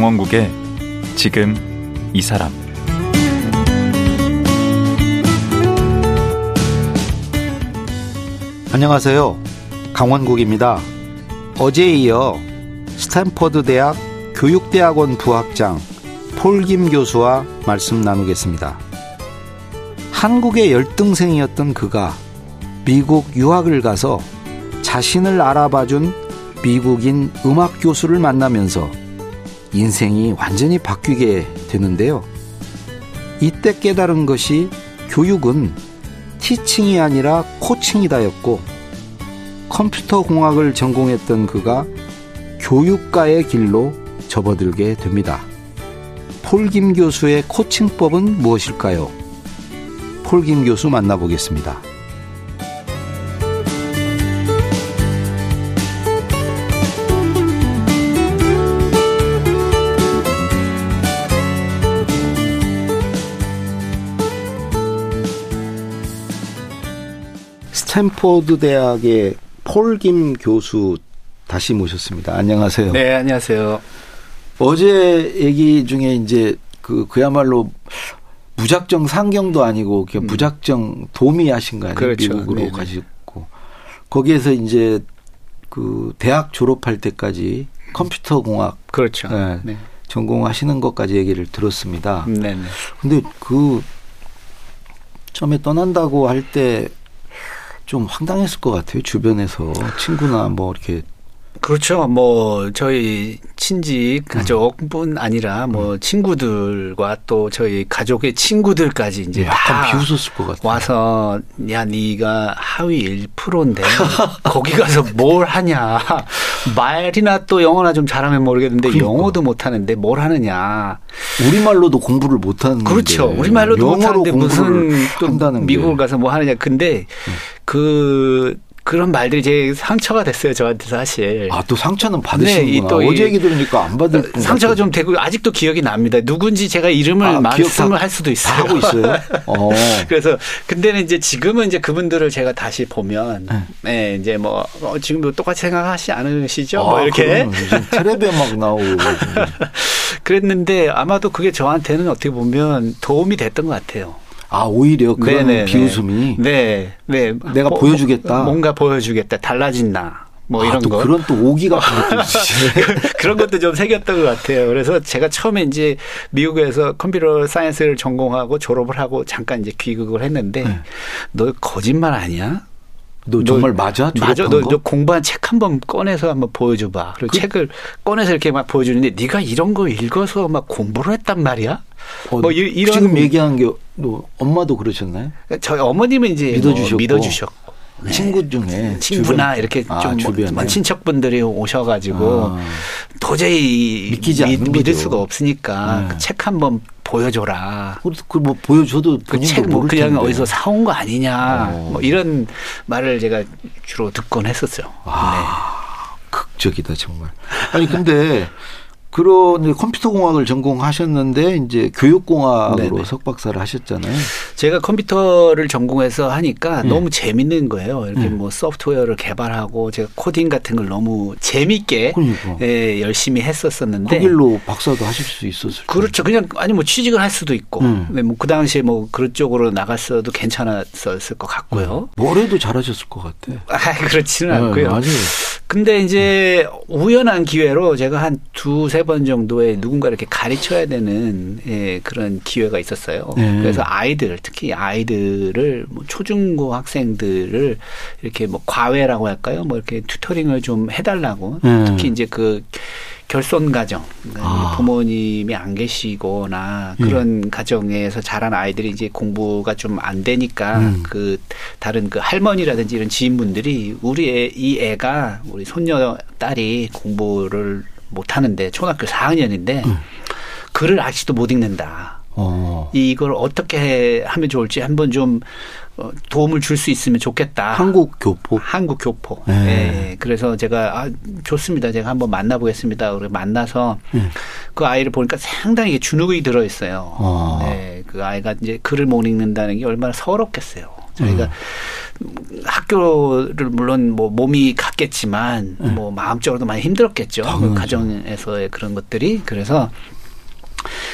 강원국의 지금 이 사람 안녕하세요. 강원국입니다. 어제에 이어 스탠퍼드 대학 교육대학원 부학장 폴김 교수와 말씀 나누겠습니다. 한국의 열등생이었던 그가 미국 유학을 가서 자신을 알아봐준 미국인 음악 교수를 만나면서 인생이 완전히 바뀌게 되는데요. 이때 깨달은 것이 교육은 티칭이 아니라 코칭이다였고 컴퓨터 공학을 전공했던 그가 교육가의 길로 접어들게 됩니다. 폴김 교수의 코칭법은 무엇일까요? 폴김 교수 만나보겠습니다. 스탠포드 대학의 폴김 교수 다시 모셨습니다. 안녕하세요. 네, 안녕하세요. 어제 얘기 중에 이제 그 그야말로 무작정 상경도 아니고 그냥 음. 무작정 도미하신 거 아니에요? 그렇죠. 미국으로 네네. 가시고 거기에서 이제 그 대학 졸업할 때까지 컴퓨터 공학 그렇죠. 네, 네. 전공하시는 것까지 얘기를 들었습니다. 네. 근데 그 처음에 떠난다고 할 때 좀 황당했을 것 같아요. 주변에서 친구나 뭐 이렇게 그렇죠. 뭐 저희 친지 가족뿐 아니라 뭐 음. 친구들과 또 저희 가족의 친구들까지 이제 약간 비웃었을 것 같아요. 와서 야 네가 하위 1%인데 거기 가서 뭘 하냐 말이나 또 영어나 좀 잘하면 모르겠는데 그러니까. 영어도 못 하는데 뭘 하느냐. 우리말로도 공부를 못 하는 그렇죠. 우리말로도 못 하는데 무슨 또 미국을 가서 뭐 하느냐. 근데 음. 그 그런 말들이 제 상처가 됐어요 저한테 사실. 아 또 상처는 받으시는구나. 네, 또 어제 얘기 들으니까 안 받을 상처가 좀 되고 아직도 기억이 납니다. 누군지 제가 이름을 아, 말씀을 할 수도 있어요. 하고 있어요. 어. 그래서 근데는 이제 지금은 이제 그분들을 제가 다시 보면 네, 네 이제 뭐 어, 지금도 똑같이 생각하시 않으시죠? 아, 뭐 이렇게 테레비에 막 나오고 그랬는데 아마도 그게 저한테는 어떻게 보면 도움이 됐던 것 같아요. 아 오히려 그런 네네네. 비웃음이 네, 네, 내가 뭐, 보여주겠다. 뭔가 보여주겠다. 달라진다. 뭐 아, 이런 거. 그런 또 오기 같은 것도 그런 것도 좀 새겼던 것 같아요. 그래서 제가 처음에 이제 미국에서 컴퓨터 사이언스를 전공하고 졸업을 하고 잠깐 이제 귀국을 했는데 네. 너 거짓말 아니야? 너 정말 너, 맞아? 맞아. 너, 너, 공부한 책 한 번 꺼내서 한번 보여줘봐. 그리고 그, 책을 꺼내서 이렇게 막 보여주는데 네가 이런 거 읽어서 막 공부를 했단 말이야? 어, 뭐 이, 런 지금 얘기한 게뭐 엄마도 그러셨나요? 저희 어머님은 이제 믿어주셨고, 뭐 믿어주셨고. 네. 친구 중에 친구나 주변. 이렇게 아, 좀 뭐, 친척분들이 오셔가지고 아. 도저히 믿기지 믿, 믿을 수가 없으니까 네. 그 책 한 번 보여줘라. 그뭐 보여줘도 그책뭐 그냥 텐데. 어디서 사온 거 아니냐. 어. 뭐 이런 말을 제가 주로 듣곤 했었어요. 아, 네. 극적이다 정말. 아니 근데 그런 컴퓨터 공학을 전공하셨는데 이제 교육 공학으로 네네. 석박사를 하셨잖아요. 제가 컴퓨터를 전공해서 하니까 네. 너무 재밌는 거예요. 이렇게 네. 뭐 소프트웨어를 개발하고 제가 코딩 같은 걸 너무 재밌게 그러니까. 예, 열심히 했었었는데 그 길로 박사도 하실 수 있었을 그렇죠. 그냥 아니 뭐 취직을 할 수도 있고 음. 네. 뭐그 당시에 뭐 그런 쪽으로 나갔어도 괜찮았을 것 같고요. 음. 뭘 해도 잘하셨을 것 같아. 아, 그렇지는 네, 않고요. 맞아요. 근데 이제 우연한 기회로 제가 한 두세 번 정도의 누군가 이렇게 가르쳐야 되는 예, 그런 기회가 있었어요. 네. 그래서 아이들 특히 아이들을 뭐 초중고 학생들을 이렇게 뭐 과외라고 할까요? 뭐 이렇게 튜터링을 좀 해달라고 네. 특히 이제 그 결손 가정 아. 부모님이 안 계시거나 그런 예. 가정에서 자란 아이들이 이제 공부가 좀 안 되니까 음. 그 다른 그 할머니라든지 이런 지인분들이 우리 애, 이 애가 우리 손녀 딸이 공부를 못 하는데 초등학교 4학년인데 음. 글을 아직도 못 읽는다. 어. 이걸 어떻게 하면 좋을지 한번 좀 어, 도움을 줄 수 있으면 좋겠다. 한국 교포. 한국 교포. 네. 네. 그래서 제가 아, 좋습니다. 제가 한번 만나보겠습니다. 그리고 만나서 네. 그 아이를 보니까 상당히 주눅이 들어 있어요. 어. 네. 그 아이가 이제 글을 못 읽는다는 게 얼마나 서럽겠어요. 저희가 음. 학교를 물론 뭐 몸이 갔겠지만 네. 뭐 마음적으로도 많이 힘들었겠죠. 그 가정에서의 그런 것들이 그래서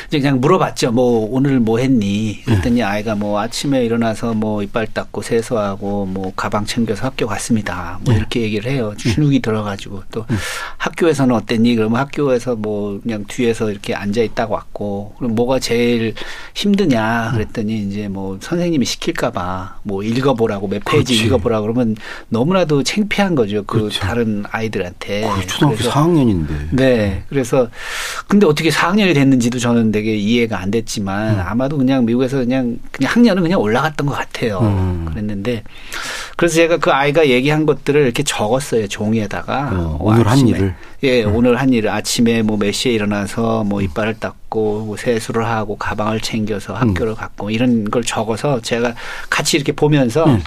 이제 그냥 물어봤죠. 뭐 오늘 뭐 했니? 그랬더니 네. 아이가 뭐 아침에 일어나서 뭐 이빨 닦고 세수하고 뭐 가방 챙겨서 학교 갔습니다. 뭐 네. 이렇게 얘기를 해요. 주눅이 들어가지고 또 네. 학교에서는 어땠니? 그러면 학교에서 뭐 그냥 뒤에서 이렇게 앉아 있다고 왔고 그럼 뭐가 제일 힘드냐? 그랬더니 이제 뭐 선생님이 시킬까봐 뭐 읽어보라고 몇 페이지 그렇지. 읽어보라 그러면 너무나도 창피한 거죠. 그 그렇죠. 다른 아이들한테. 초등학교 4학년인데. 네. 그래서 근데 어떻게 4학년이 됐는지도 저는 되게 이해가 안 됐지만 음. 아마도 그냥 미국에서 그냥 그냥 학년은 그냥 올라갔던 것 같아요. 음. 그랬는데 그래서 제가 그 아이가 얘기한 것들을 이렇게 적었어요 종이에다가 어, 오늘 한 일을 예 음. 오늘 한 일을 아침에 뭐 몇 시에 일어나서 뭐 이빨을 닦고 뭐 세수를 하고 가방을 챙겨서 음. 학교를 갔고 이런 걸 적어서 제가 같이 이렇게 보면서 음.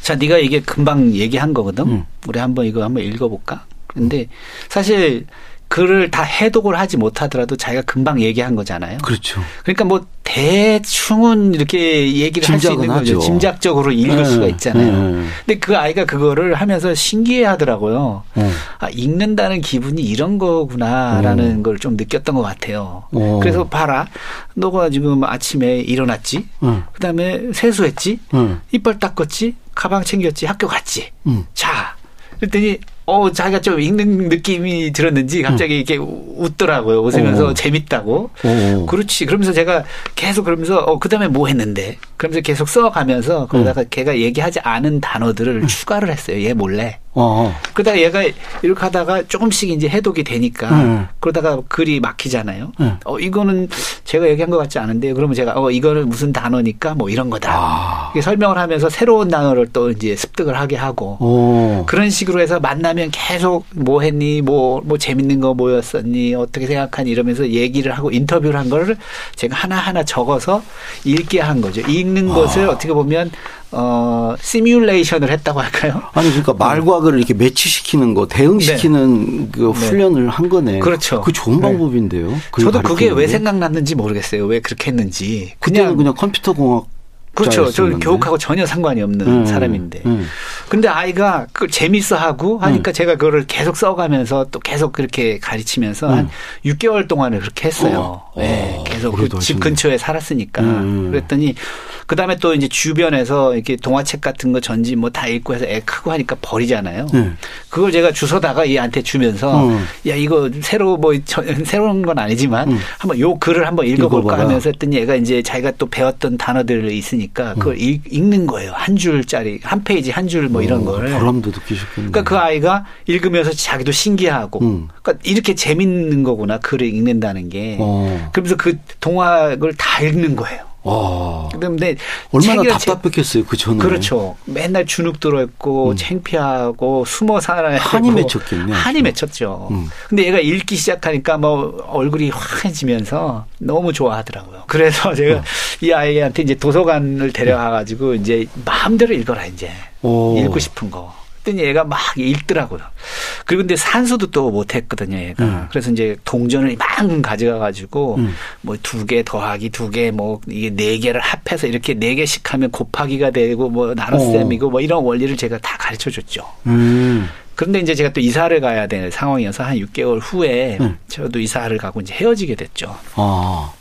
자 네가 이게 금방 얘기한 거거든 음. 우리 한번 이거 한번 읽어볼까 근데 사실 글을 다 해독을 하지 못하더라도 자기가 금방 얘기한 거잖아요. 그렇죠. 그러니까 뭐 대충은 이렇게 얘기를 할 수 있는 거죠. 하죠. 짐작적으로 읽을 네, 수가 있잖아요. 네. 근데 그 아이가 그거를 하면서 신기해 하더라고요. 네. 아, 읽는다는 기분이 이런 거구나라는 어. 걸좀 느꼈던 것 같아요. 어. 그래서 봐라. 너가 지금 아침에 일어났지? 어. 그 다음에 세수했지? 어. 이빨 닦았지? 가방 챙겼지? 학교 갔지? 음. 자. 그랬더니 어, 자기가 좀 읽는 느낌이 들었는지 갑자기 음. 이렇게 웃더라고요. 웃으면서 오. 어. 재밌다고. 오. 어. 그렇지. 그러면서 제가 계속 그러면서 어, 그 다음에 뭐 했는데. 그러면서 계속 써가면서 그러다가 음. 걔가 얘기하지 않은 단어들을 음. 추가를 했어요. 얘 몰래. 어. 그러다가 얘가 이렇게 하다가 조금씩 이제 해독이 되니까 음. 그러다가 글이 막히잖아요. 음. 어, 이거는 제가 얘기한 것 같지 않은데 그러면 제가 어, 이거는 무슨 단어니까 뭐 이런 거다. 아. 설명을 하면서 새로운 단어를 또 이제 습득을 하게 하고 오. 그런 식으로 해서 만나면 하면 계속 뭐 했니, 뭐, 뭐 재밌는 거 뭐였었니, 어떻게 생각하니 이러면서 얘기를 하고 인터뷰를 한 거를 제가 하나하나 적어서 읽게 한 거죠. 읽는 아. 것을 어떻게 보면 어, 시뮬레이션을 했다고 할까요? 아니, 그러니까 말과 글을 이렇게 매치시키는 거, 대응시키는 네. 그 네. 훈련을 네. 한 거네. 그렇죠. 그 좋은 네. 방법인데요. 저도 그게 왜 생각났는지 모르겠어요. 왜 그렇게 했는지. 그냥 그냥 컴퓨터 공학 그렇죠. 저 교육하고 전혀 상관이 없는 음, 사람인데. 음. 근데 아이가 그 재밌어 하고 하니까 음. 제가 그거를 계속 써가면서 또 계속 그렇게 가르치면서 한 6개월 음. 동안을 그렇게 했어요. 어. 네, 계속 그 집 근처에 살았으니까. 음. 그랬더니 그 다음에 또 이제 주변에서 이렇게 동화책 같은 거 전지 뭐 다 읽고 해서 애 크고 하니까 버리잖아요. 네. 그걸 제가 주워다가 얘한테 주면서 어. 야 이거 새로 뭐 저, 새로운 건 아니지만 음. 한번 요 글을 한번 읽어볼까 읽어봐라. 하면서 했더니 얘가 이제 자기가 또 배웠던 단어들이 있으니까 그걸 음. 읽, 읽는 거예요. 한 줄짜리 한 페이지 한 줄 뭐 이런 어, 걸. 보람도 느끼셨겠네. 그러니까 그 아이가 읽으면서 자기도 신기하고 음. 그러니까 이렇게 재밌는 거구나 글을 읽는다는 게. 어. 그러면서 그 동화를 다 읽는 거예요. 와. 근데 얼마나 답답했겠어요 그 전에. 그렇죠. 맨날 주눅 들어있고 음. 창피하고 숨어 살아야 한이 맺혔겠네. 한이 맺혔죠. 음. 근데 얘가 읽기 시작하니까 뭐 얼굴이 환해지면서 너무 좋아하더라고요. 그래서 제가 어. 이 아이한테 이제 도서관을 데려가 가지고 이제 마음대로 읽어라 이제. 오. 읽고 싶은 거. 했더니 얘가 막 읽더라고요. 그리고 근데 산수도 또 못했거든요, 얘가. 음. 그래서 이제 동전을 이만큼 가져가가지고 음. 뭐두 개 더하기 두 개 뭐 이게 네 개를 합해서 이렇게 네 개씩 하면 곱하기가 되고 뭐 나눗셈이고 어. 뭐 이런 원리를 제가 다 가르쳐 줬죠. 음. 그런데 이제 제가 또 이사를 가야 되는 상황이어서 한 6개월 후에 음. 저도 이사를 가고 이제 헤어지게 됐죠. 어.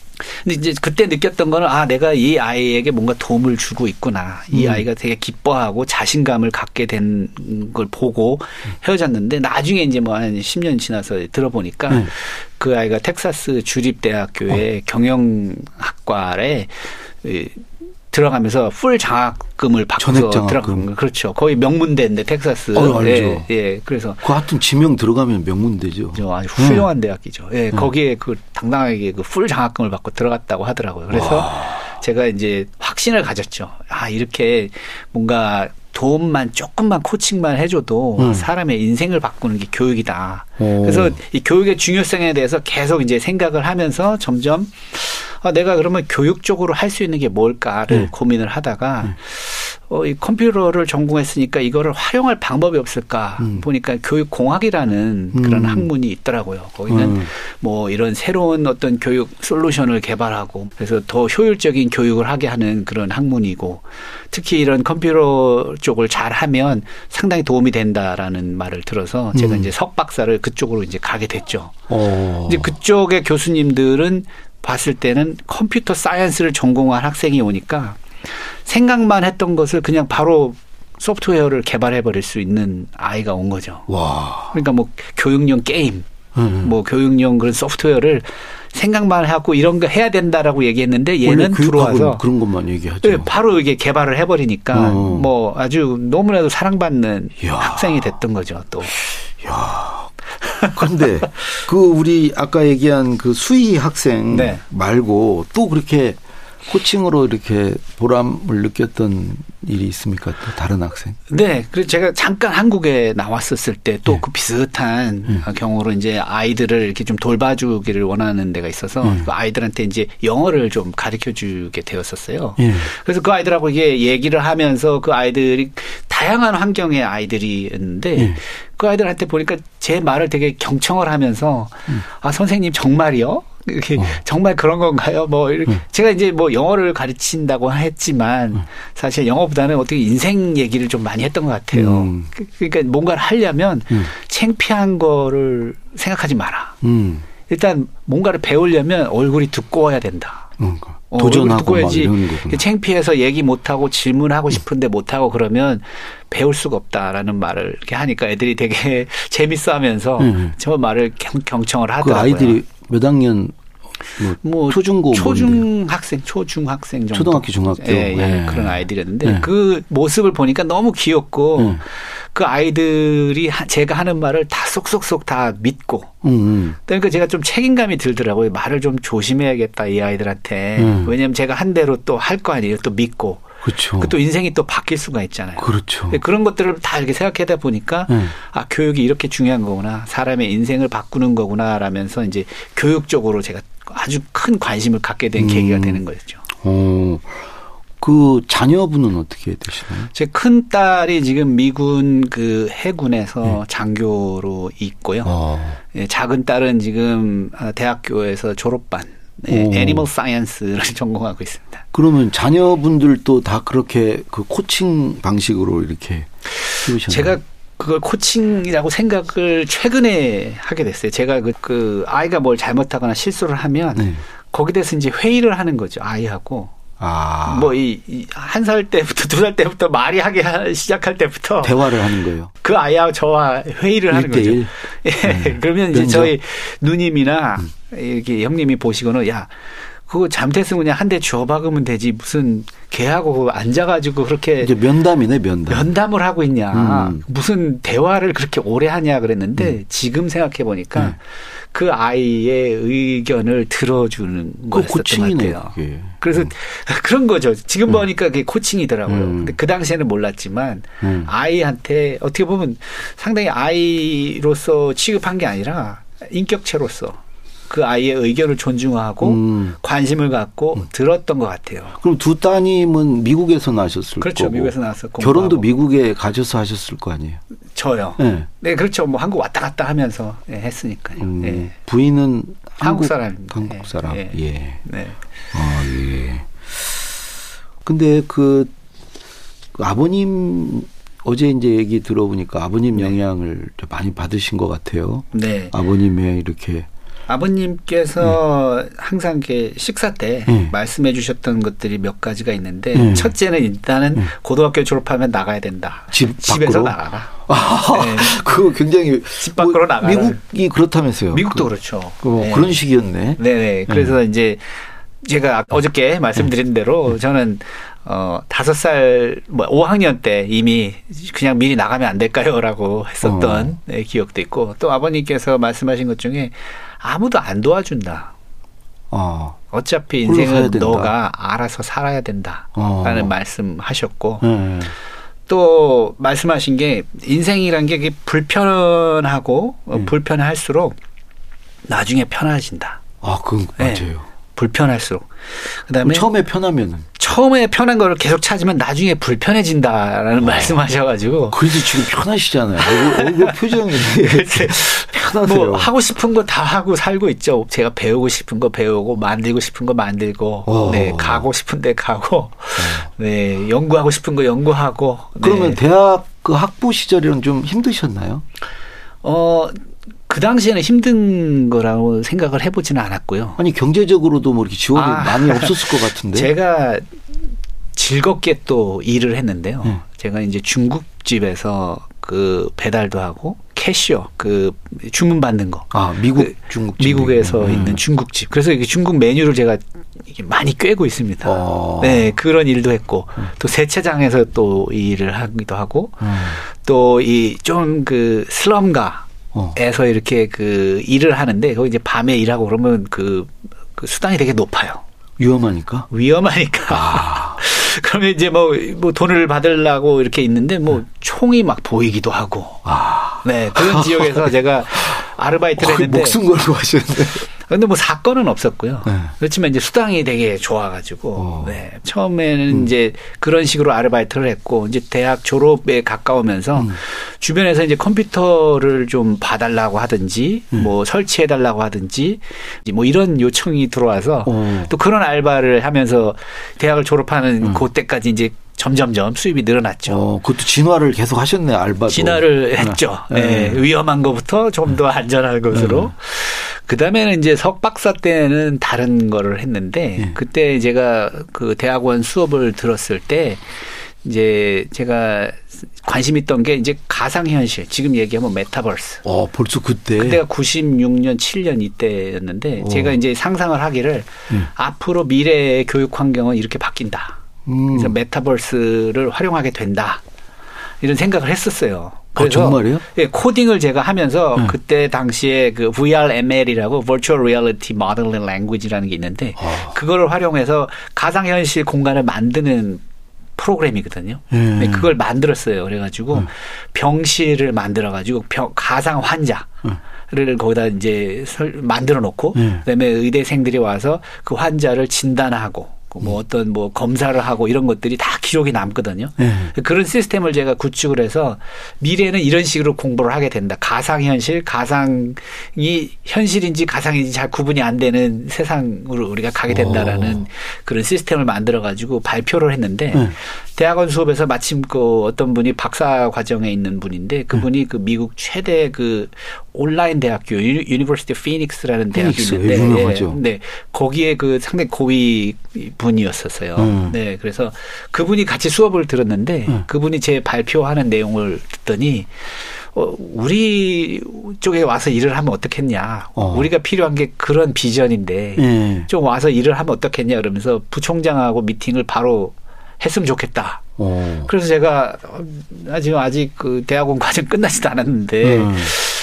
근데 이제 그때 느꼈던 거는 아 내가 이 아이에게 뭔가 도움을 주고 있구나. 이 음. 아이가 되게 기뻐하고 자신감을 갖게 된 걸 보고 헤어졌는데 나중에 이제 뭐 한 10년 지나서 들어보니까 음. 그 아이가 텍사스 주립대학교의 어. 경영학과에 들어가면서 full 장학금을 받고서 들어간 거 그렇죠. 거의 명문대인데 텍사스. 어, 알죠. 예, 예. 그래서 그 하여튼 지명 들어가면 명문대죠. 아주 훌륭한 음. 대학이죠. 예, 음. 거기에 그 당당하게 그 full 장학금을 받고 들어갔다고 하더라고요. 그래서 와. 제가 이제 확신을 가졌죠. 아 이렇게 뭔가 도움만 조금만 코칭만 해줘도 음. 사람의 인생을 바꾸는 게 교육이다. 오. 그래서 이 교육의 중요성에 대해서 계속 이제 생각을 하면서 점점 아, 내가 그러면 교육 적으로 할 수 있는 게 뭘까를 음. 고민을 하다가 음. 어, 이 컴퓨터를 전공했으니까 이거를 활용할 방법이 없을까 음. 보니까 교육공학이라는 음. 그런 학문이 있더라고요. 거기는 음. 뭐 이런 새로운 어떤 교육 솔루션을 개발하고 그래서 더 효율적인 교육을 하게 하는 그런 학문이고 특히 이런 컴퓨터 쪽을 잘 하면 상당히 도움이 된다라는 말을 들어서 제가 음. 이제 석박사를 그쪽으로 이제 가게 됐죠. 오. 어. 이제 그쪽의 교수님들은 봤을 때는 컴퓨터 사이언스를 전공한 학생이 오니까 생각만 했던 것을 그냥 바로 소프트웨어를 개발해 버릴 수 있는 아이가 온 거죠. 와. 그러니까 뭐 교육용 게임, 음. 뭐 교육용 그런 소프트웨어를 생각만 하고 이런 거 해야 된다라고 얘기했는데 얘는 들어와서 그런 것만 얘기하죠. 네, 바로 이게 개발을 해버리니까 어. 뭐 아주 너무나도 사랑받는 야. 학생이 됐던 거죠. 또. 야. 그런데 그 우리 아까 얘기한 그 수희 학생 네. 말고 또 그렇게 코칭으로 이렇게 보람을 느꼈던 일이 있습니까? 또 다른 학생? 네. 그래서 제가 잠깐 한국에 나왔었을 때 또그 네. 비슷한 네. 경우로 이제 아이들을 이렇게 좀 돌봐주기를 원하는 데가 있어서 네. 그 아이들한테 이제 영어를 좀 가르쳐 주게 되었었어요. 네. 그래서 그 아이들하고 이게 얘기를 하면서 그 아이들이 다양한 환경의 아이들이었는데 네. 그 아이들한테 보니까 제 말을 되게 경청을 하면서 음. 아, 선생님 정말이요? 이렇게 어. 정말 그런 건가요? 뭐 이렇게 음. 제가 이제 뭐 영어를 가르친다고 했지만 음. 사실 영어보다는 어떻게 인생 얘기를 좀 많이 했던 것 같아요. 음. 그, 그러니까 뭔가를 하려면 음. 창피한 거를 생각하지 마라. 음. 일단 뭔가를 배우려면 얼굴이 두꺼워야 된다. 그러니까. 어, 도전하고 해야지 창피해서 얘기 못하고 질문하고 싶은데 못하고 그러면 배울 수가 없다라는 말을 이렇게 하니까 애들이 되게 재밌어 하면서 네. 저 말을 경, 청을 그 하더라고요. 그 아이들이 몇 학년 뭐, 뭐 초중고 초중학생 초중학생 정도 초등학교 중학교 예, 예, 예. 그런 아이들이었는데 예. 그 모습을 보니까 너무 귀엽고 예. 그 아이들이 제가 하는 말을 다 쏙쏙쏙 다 믿고 음, 음. 그러니까 제가 좀 책임감이 들더라고요 말을 좀 조심해야겠다 이 아이들한테 음. 왜냐하면 제가 한 대로 또 할 거 아니에요 또 믿고 그렇죠. 또 인생이 또 바뀔 수가 있잖아요. 그렇죠. 그런 것들을 다 이렇게 생각하다 보니까 네. 아 교육이 이렇게 중요한 거구나, 사람의 인생을 바꾸는 거구나라면서 이제 교육적으로 제가 아주 큰 관심을 갖게 된 음. 계기가 되는 거였죠. 어. 그 자녀분은 어떻게 되시나요? 제 큰 딸이 지금 미군 그 해군에서 네. 장교로 있고요. 어. 작은 딸은 지금 대학교에서 졸업반 네, animal science를 전공하고 있습니다. 그러면 자녀분들도 다 그렇게 그 코칭 방식으로 이렇게 키우셨나요? 제가 그걸 코칭이라고 생각을 최근에 하게 됐어요. 제가 그, 그 아이가 뭘 잘못하거나 실수를 하면 네. 거기에 대해서 이제 회의를 하는 거죠. 아이하고. 아. 뭐, 이, 한살 때부터, 두 살 때부터 말이 하기 시작할 때부터. 대화를 하는 거예요. 그 아이하고 저와 회의를 하는 거죠. 예. 음. 그러면 이제 저희 누님이나 음. 이렇게 형님이 보시고는 야, 그거 잘못했으면 그냥 한대 줘박으면 되지 무슨 걔하고 앉아가지고 그렇게 이제 면담이네 면담 면담을 하고 있냐 음. 무슨 대화를 그렇게 오래 하냐 그랬는데 음. 지금 생각해 보니까 음. 그 아이의 의견을 들어주는 그 거였었던 것 같아요. 그게. 그래서 음. 그런 거죠. 지금 음. 보니까 그게 코칭이더라고요. 음. 근데 그 당시에는 몰랐지만 아이한테 어떻게 보면 상당히 아이로서 취급한 게 아니라 인격체로서 그 아이의 의견을 존중하고 음. 관심을 갖고 음. 들었던 것 같아요. 그럼 두 따님은 미국에서 나셨을 그렇죠. 거고. 미국에서 나서 결혼도 미국에 가셔서 하셨을 거 아니에요. 저요. 네, 네 그렇죠. 뭐 한국 왔다 갔다 하면서 네, 했으니까요. 음. 네. 부인은 한국, 한국 사람입니다. 한국 사람. 예. 예. 네. 아 예. 근데 그, 그 아버님 어제 이제 얘기 들어보니까 아버님 네. 영향을 많이 받으신 것 같아요. 네. 아버님의 이렇게 아버님께서 네. 항상 이렇게 식사 때 네. 말씀해 주셨던 것들이 몇 가지가 있는데 네. 첫째는 일단은 네. 고등학교 졸업하면 나가야 된다. 집 집에서 나가라. 아, 네. 그거 굉장히 집 밖으로 뭐, 나가라. 미국이 그렇다면서요. 미국도 그, 렇죠 그, 네. 그런 식이었네. 네네. 그래서 이제 제가 어저께 말씀드린 대로 저는 어, 다섯 살, 뭐, 5학년 때 이미 그냥 미리 나가면 안 될까요? 라고 했었던 어. 네, 기억도 있고, 또 아버님께서 말씀하신 것 중에 아무도 안 도와준다. 어. 어차피 인생은 너가 알아서 살아야 된다. 라는 어. 말씀 하셨고, 네. 또 말씀하신 게 인생이란 게 불편하고 음. 불편할수록 나중에 편해진다. 아, 그 맞아요. 네. 불편할수록. 그다음에 처음에 편하면은 처음에 편한 거를 계속 찾으면 나중에 불편해진다라는 어. 말씀하셔가지고. 그래도 지금 편하시잖아요. 얼굴, 표정이 편하세요. 뭐 하고 싶은 거 다 하고 살고 있죠. 제가 배우고 싶은 거 배우고 만들고 싶은 거 만들고, 어. 네 가고 싶은데 가고, 어. 네 연구하고 싶은 거 연구하고. 그러면 네. 대학 그 학부 시절에는 좀 힘드셨나요? 어 그 당시에는 힘든 거라고 생각을 해보지는 않았고요. 아니 경제적으로도 뭐 이렇게 지원이 아, 많이 없었을 것 같은데. 제가 즐겁게 또 일을 했는데요. 네. 제가 이제 중국집에서 그 배달도 하고 캐시어 그 주문 받는 거. 아 미국 그 중국집. 미국에서 음. 있는 중국집. 그래서 이게 중국 메뉴를 제가 많이 꿰고 있습니다. 어. 네 그런 일도 했고 음. 또 세차장에서 또 일을 하기도 하고 음. 또이 좀 그 슬럼가. 에서 어. 이렇게 그 일을 하는데 거기 이제 밤에 일하고 그러면 그, 그 수당이 되게 높아요. 위험하니까? 위험하니까. 아. 그러면 이제 뭐, 뭐 돈을 받으려고 이렇게 있는데 뭐 네. 총이 막 보이기도 하고. 아. 네. 그런 지역에서 제가 아르바이트를 했는데. 목숨 걸고 하셨는데. 근데 뭐 사건은 없었고요. 네. 그렇지만 이제 수당이 되게 좋아가지고 어. 네. 처음에는 음. 이제 그런 식으로 아르바이트를 했고 이제 대학 졸업에 가까우면서 음. 주변에서 이제 컴퓨터를 좀 봐달라고 하든지 음. 뭐 설치해달라고 하든지 뭐 이런 요청이 들어와서 어. 또 그런 알바를 하면서 대학을 졸업하는 음. 그때까지 이제 점점점 수입이 늘어났죠. 어, 그것도 진화를 계속 하셨네 알바도. 진화를 네. 했죠. 네. 네. 위험한 것부터 좀 더 안전한 것으로. 네. 그 다음에는 이제 석 박사 때는 다른 거를 했는데 네. 그때 제가 그 대학원 수업을 들었을 때 이제 제가 관심 있던 게 이제 가상현실 지금 얘기하면 메타버스. 어 벌써 그때. 그때가 96년 7년 이때였는데 어. 제가 이제 상상을 하기를 음. 앞으로 미래의 교육 환경은 이렇게 바뀐다. 음. 그래서 메타버스를 활용하게 된다. 이런 생각을 했었어요. 아, 그래서 아, 정말요? 예, 코딩을 제가 하면서 네. 그때 당시에 그 VRML이라고 Virtual Reality Modeling Language라는 게 있는데 아. 그거를 활용해서 가상현실 공간을 만드는 프로그램이거든요. 음. 네, 그걸 만들었어요. 그래가지고 음. 병실을 만들어가지고 병, 가상 환자를 음. 거기다 이제 설, 만들어 놓고 그다음에 의대생들이 와서 그 환자를 진단하고 뭐 음. 어떤 뭐 검사를 하고 이런 것들이 다 기록이 남거든요. 네. 그런 시스템을 제가 구축을 해서 미래는 이런 식으로 공부를 하게 된다. 가상 현실, 가상이 현실인지 가상인지 잘 구분이 안 되는 세상으로 우리가 가게 된다라는 오. 그런 시스템을 만들어 가지고 발표를 했는데 네. 대학원 수업에서 마침 그 어떤 분이 박사 과정에 있는 분인데 그분이 네. 그 미국 최대 그 온라인 대학교 University Phoenix라는 대학이 있는데 유명하죠. 네. 거기에 그 상당히 고위 분이었었어요. 음. 네. 그래서 그분이 같이 수업을 들었는데 음. 그분이 제 발표하는 내용을 듣더니 어, 우리 쪽에 와서 일을 하면 어떻겠냐. 어. 우리가 필요한 게 그런 비전인데 네. 좀 와서 일을 하면 어떻겠냐 그러면서 부총장하고 미팅을 바로 했으면 좋겠다. 어. 그래서 제가 아직 아직 그 대학원 과정 끝나지도 않았는데 음.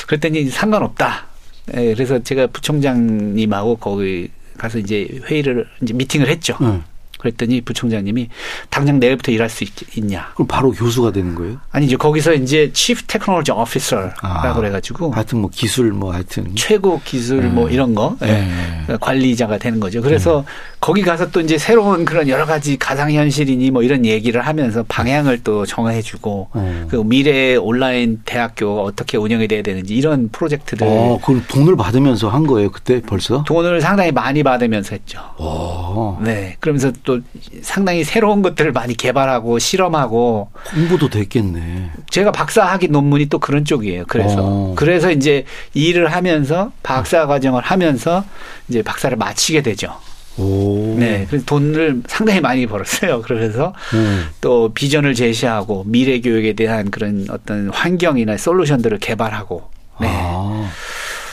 그랬더니 상관없다. 네, 그래서 제가 부총장님하고 거기 가서 이제 회의를 이제 미팅을 했죠. 음. 그랬더니 부총장님이 당장 내일부터 일할 수 있, 냐 그럼 바로 교수가 되는 거예요? 아니 이제 거기서 이제 Chief Technology Officer라고 아, 그래가지고 하여튼 뭐 기술 뭐 하여튼 최고 기술 네. 뭐 이런 거 네. 네. 관리자가 되는 거죠. 그래서 네. 거기 가서 또 이제 새로운 그런 여러 가지 가상 현실이니 뭐 이런 얘기를 하면서 방향을 또 정해주고 어. 그 미래 온라인 대학교가 어떻게 운영이 돼야 되는지 이런 프로젝트들. 어, 그럼 돈을 받으면서 한 거예요 그때 벌써? 돈을 상당히 많이 받으면서 했죠. 오. 어. 네. 그러면서 또 상당히 새로운 것들을 많이 개발하고 실험하고 공부도 됐겠네. 제가 박사학위 논문이 또 그런 쪽이에요. 그래서 오. 그래서 이제 일을 하면서 박사 과정을 하면서 이제 박사를 마치게 되죠. 오. 네. 그래서 돈을 상당히 많이 벌었어요. 그래서 음. 또 비전을 제시하고 미래 교육에 대한 그런 어떤 환경이나 솔루션들을 개발하고. 네. 아.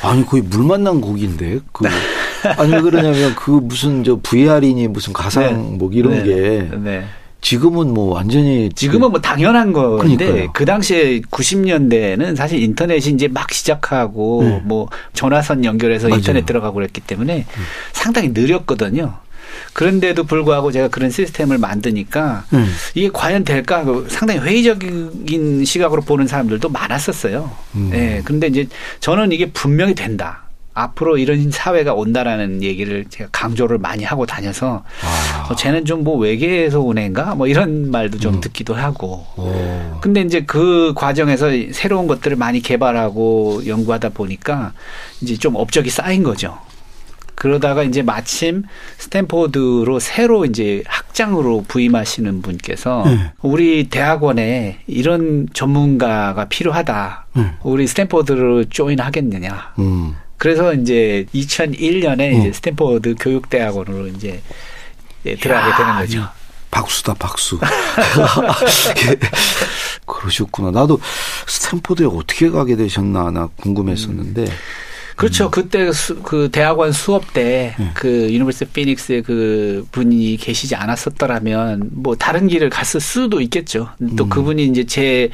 아니 거의 물 만난 고기인데 그 아니 왜 그러냐면 그 무슨 저 VR이니 무슨 가상 네. 뭐 이런 네. 게 네. 지금은 뭐 완전히 지금은 뭐 당연한 건데 그러니까요. 그 당시에 90년대에는 사실 인터넷이 이제 막 시작하고 네. 뭐 전화선 연결해서 맞아요. 인터넷 들어가고 그랬기 때문에 음. 상당히 느렸거든요. 그런데도 불구하고 제가 그런 시스템을 만드니까 음. 이게 과연 될까 그 상당히 회의적인 시각으로 보는 사람들도 많았었어요. 음. 네. 그런데 이제 저는 이게 분명히 된다. 앞으로 이런 사회가 온다라는 얘기를 제가 강조를 많이 하고 다녀서 아. 어, 쟤는 좀 뭐 외계에서 온 애인가 뭐 이런 말도 좀 음. 듣기도 하고. 오. 근데 이제 그 과정에서 새로운 것들을 많이 개발하고 연구하다 보니까 이제 좀 업적이 쌓인 거죠. 그러다가 이제 마침 스탠포드로 새로 이제 학장으로 부임하시는 분께서 네. 우리 대학원에 이런 전문가가 필요하다. 네. 우리 스탠포드로 조인 하겠느냐. 음. 그래서 이제 2001년에 어. 이제 스탠포드 교육대학원으로 이제 예, 들어가게 되는 거죠. 박수다 박수. 그러셨구나. 나도 스탠포드에 어떻게 가게 되셨나 나 궁금했었는데. 음. 그렇죠. 음. 그때 수, 그 대학원 수업 때그 네. 그 University Phoenix에 그 분이 계시지 않았었더라면 뭐 다른 길을 갔을 수도 있겠죠. 또 음. 그분이 이제 제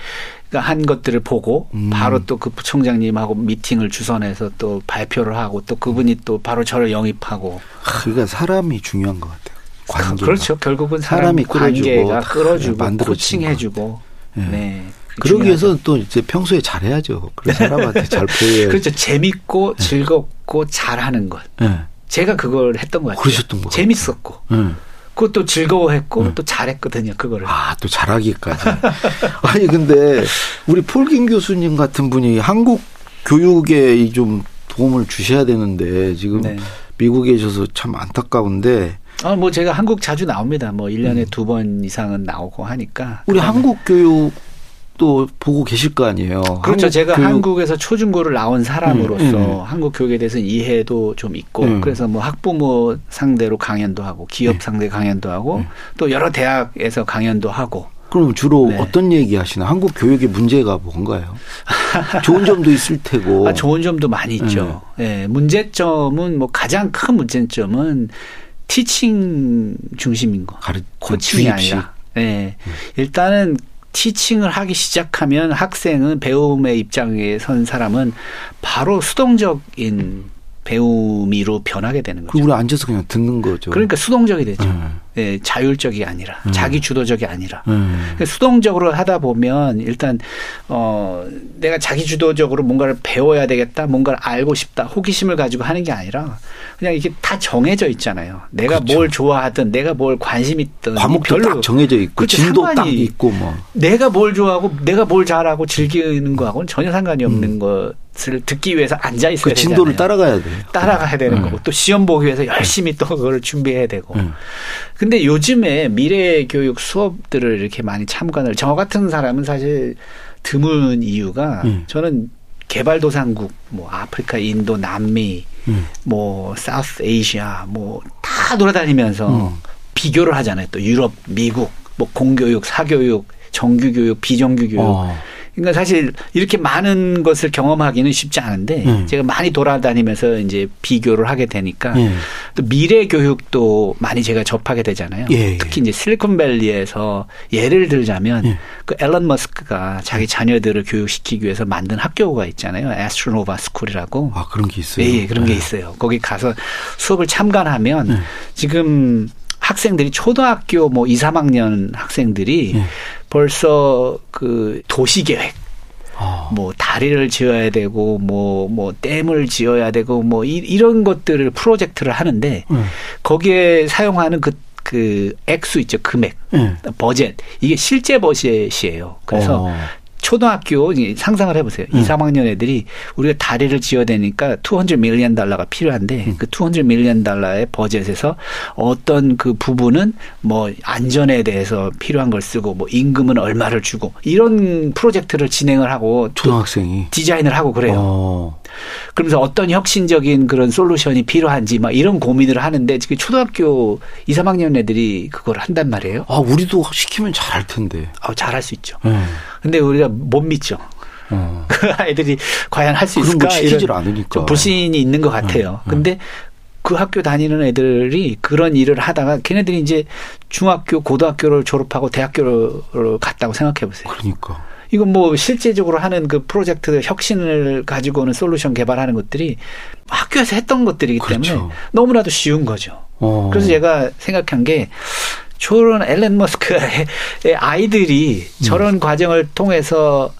한 것들을 보고 음. 바로 또 그 부총장님하고 미팅을 주선해서 또 발표를 하고 또 그분이 또 바로 저를 영입하고. 그러니까 사람이 중요한 것 같아요. 관계가. 그렇죠. 결국은 사람이 관계가 끌어주고, 끌어주고 코칭해주고. 네. 네. 그러기 위해서는 또 이제 평소에 잘해야죠. 그런 사람한테 잘 보여야. 그렇죠. 재밌고 네. 즐겁고 잘하는 것. 네. 제가 그걸 했던 것 같아요. 그러셨던 거 재밌었고. 네. 그것도 즐거워했고 네. 또 잘했거든요. 그거를. 아, 또 잘하기까지. 아니 근데 우리 폴김 교수님 같은 분이 한국 교육에 좀 도움을 주셔야 되는데 지금 네. 미국에 계셔서 참 안타까운데 아, 뭐 제가 한국 자주 나옵니다. 뭐 1년에 음. 두번 이상은 나오고 하니까. 우리 한국 교육 또 보고 계실 거 아니에요. 그렇죠. 제가 교육. 한국에서 초중고를 나온 사람으로서 음, 음. 한국 교육에 대해서 이해도 좀 있고 음. 그래서 뭐 학부모 상대로 강연도 하고 기업 네. 상대 강연도 하고 네. 또 여러 대학에서 강연도 하고 그럼 주로 네. 어떤 얘기 하시나? 한국 교육의 문제가 뭔가요? 좋은 점도 있을 테고. 아, 좋은 점도 많이 있죠. 네. 네. 문제점은 뭐 가장 큰 문제점은 티칭 중심인 거. 가르, 코칭이 아니라. 네. 음. 일단은 티칭을 하기 시작하면 학생은 배움의 입장에 선 사람은 바로 수동적인 배우미로 변하게 되는 거죠. 우리 앉아서 그냥 듣는 거죠. 그러니까 수동적이 되죠. 음. 네, 자율적이 아니라 음. 자기 주도적이 아니라 음. 그러니까 수동적으로 하다 보면 일단 어 내가 자기 주도적으로 뭔가를 배워야 되겠다, 뭔가를 알고 싶다, 호기심을 가지고 하는 게 아니라 그냥 이게 다 정해져 있잖아요. 내가 그렇죠. 뭘 좋아하든 내가 뭘 관심 있든 과목도 별로 딱 정해져 있고 그렇죠. 진도 딱 있고 뭐 내가 뭘 좋아하고 내가 뭘 잘하고 즐기는 거하고는 전혀 상관이 없는 음. 것 을 듣기 위해서 앉아 있어야 그 진도를 되잖아요. 따라가야 돼. 따라가야 되는 음. 거고 또 시험 보기 위해서 열심히 또 그걸 준비해야 되고. 음. 근데 요즘에 미래 교육 수업들을 이렇게 많이 참관을 저 같은 사람은 사실 드문 이유가 음. 저는 개발도상국 뭐 아프리카, 인도, 남미 음. 뭐 사우스 에이시아 뭐 다 돌아다니면서 음. 비교를 하잖아요. 또 유럽, 미국, 뭐 공교육, 사교육, 정규교육, 비정규교육. 어. 그러니까 사실 이렇게 많은 것을 경험하기는 쉽지 않은데 음. 제가 많이 돌아다니면서 이제 비교를 하게 되니까 음. 또 미래 교육도 많이 제가 접하게 되잖아요. 예, 예. 특히 이제 실리콘밸리에서 예를 들자면 예. 그 일론 머스크가 자기 자녀들을 교육시키기 위해서 만든 학교가 있잖아요. Astra Nova School이라고. 아 그런 게 있어요. 예, 그런 게 네. 있어요. 거기 가서 수업을 참관하면 네. 지금 학생들이 초등학교 뭐 2, 3학년 학생들이 네. 벌써 그 도시 계획 어. 뭐 다리를 지어야 되고 뭐뭐 뭐 댐을 지어야 되고 뭐 이, 이런 것들을 프로젝트를 하는데 음. 거기에 사용하는 그, 그 액수 있죠 금액 음. 버젯 이게 실제 버젯이에요. 그래서 어. 초등학교 상상을 해보세요. 음. 2, 3학년 애들이 우리가 다리를 지어야 되니까 200 밀리언 달러가 필요한데 음. 그200 밀리언 달러의 버젯에서 어떤 그 부분은 뭐 안전에 대해서 필요한 걸 쓰고 뭐 임금은 얼마를 주고 이런 프로젝트를 진행을 하고 초등학생이 디자인을 하고 그래요. 어. 그러면서 어떤 혁신적인 그런 솔루션이 필요한지 막 이런 고민을 하는데 지금 초등학교 2, 3학년 애들이 그걸 한단 말이에요. 아, 우리도 시키면 잘할 텐데. 아, 잘할 수 있죠. 음. 근데 우리가 못 믿죠. 어. 그 아이들이 과연 할 수 있을까? 시키질 않으니까. 불신이 있는 것 같아요. 음. 근데 그 학교 다니는 애들이 그런 일을 하다가 걔네들이 이제 중학교, 고등학교를 졸업하고 대학교를 갔다고 생각해 보세요. 그러니까. 이건 뭐 실제적으로 하는 그 프로젝트 혁신을 가지고는 솔루션 개발하는 것들이 학교에서 했던 것들이기 그렇죠. 때문에 너무나도 쉬운 거죠. 어. 그래서 제가 생각한 게 저런 앨런 머스크의 아이들이 저런 음. 과정을 통해서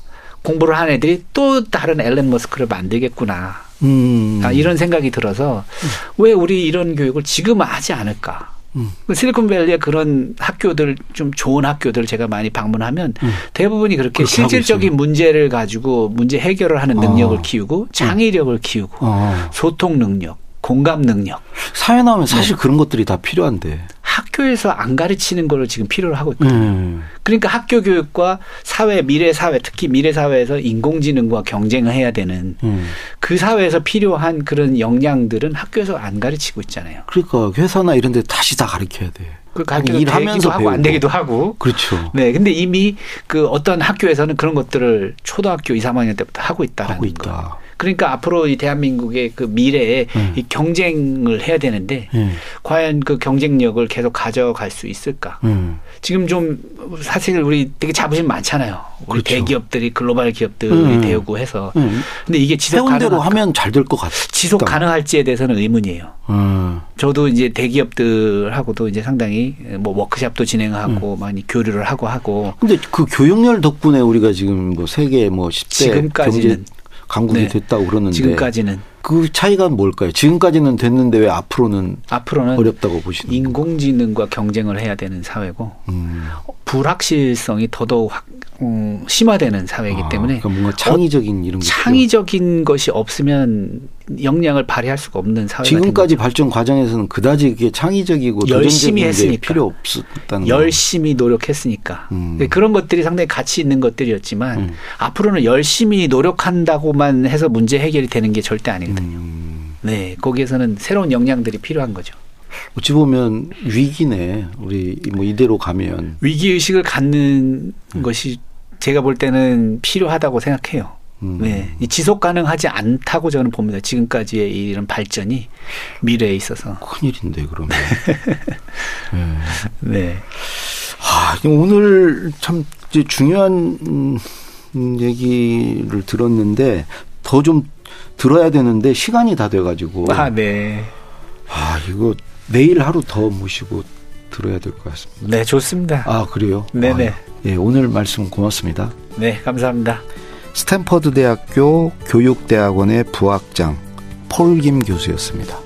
공부를 한 애들이 또 다른 앨런 머스크를 만들겠구나. 음. 아, 이런 생각이 들어서 음. 왜 우리 이런 교육을 지금 하지 않을까? 음. 그 실리콘밸리의 그런 학교들 좀 좋은 학교들 제가 많이 방문하면 음. 대부분이 그렇게 실질적인 문제를 가지고 문제 해결을 하는 능력을 어. 키우고 창의력을 키우고 어. 소통 능력 공감 능력. 사회 나오면 사실 네. 그런 것들이 다 필요한데. 학교에서 안 가르치는 걸 지금 필요로 하고 있거든요. 음. 그러니까 학교 교육과 사회, 미래 사회, 특히 미래 사회에서 인공지능과 경쟁을 해야 되는 음. 그 사회에서 필요한 그런 역량들은 학교에서 안 가르치고 있잖아요. 그러니까 회사나 이런 데 다시 다 가르쳐야 돼. 그 일하면서 하고 안 되기도 하고. 그렇죠. 네. 근데 이미 그 어떤 학교에서는 그런 것들을 초등학교 2, 3학년 때부터 하고 있다라는 하고 있다. 거. 그러니까 앞으로 이 대한민국의 그 미래에 음. 이 경쟁을 해야 되는데 음. 과연 그 경쟁력을 계속 가져갈 수 있을까? 음. 지금 좀 사실 우리 되게 자부심 많잖아요. 우리 그렇죠. 대기업들이 글로벌 기업들이 음. 되고 해서. 음. 근데 이게 지속 가능 하면 잘 될 것 같아. 지속 가능할지에 대해서는 의문이에요. 음. 저도 이제 대기업들하고도 이제 상당히 뭐 워크샵도 진행하고 많이 교류를 하고 하고. 근데 그 교육열 덕분에 우리가 지금 뭐 세계 뭐 10대 지금까지는 강국이 네. 됐다고 그러는데 지금까지는 그 차이가 뭘까요? 지금까지는 됐는데 왜 앞으로는 앞으로는 어렵다고 보시는 인공지능과 경쟁을 해야 되는 사회고 음. 불확실성이 더더욱 음, 심화되는 사회이기 아, 때문에 그러니까 뭔가 창의적인 이런 창의적인 것이 없으면 역량을 발휘할 수가 없는 사회가 지금까지 발전 과정에서는 그다지 그게 창의적이고 열심히 했으니까 필요 없었다는 열심히 거. 노력했으니까 음. 그런 것들이 상당히 가치 있는 것들이었지만 음. 앞으로는 열심히 노력한다고만 해서 문제 해결이 되는 게 절대 아니 거든요. 음. 네, 거기에서는 새로운 역량들이 필요한 거죠. 어찌 보면 위기네. 우리 뭐 이대로 가면 위기 의식을 갖는 음. 것이 제가 볼 때는 필요하다고 생각해요. 음. 네. 지속 가능하지 않다고 저는 봅니다. 지금까지의 이런 발전이 미래에 있어서. 큰일인데, 그러면. 네. 네. 아, 오늘 참 중요한 얘기를 들었는데 더 좀 들어야 되는데 시간이 다 돼가지고. 아, 네. 아, 이거 내일 하루 더 모시고 들어야 될 것 같습니다. 네, 좋습니다. 아, 그래요? 네네. 아, 예, 오늘 말씀 고맙습니다. 네, 감사합니다. 스탠퍼드 대학교 교육대학원의 부학장 폴김 교수였습니다.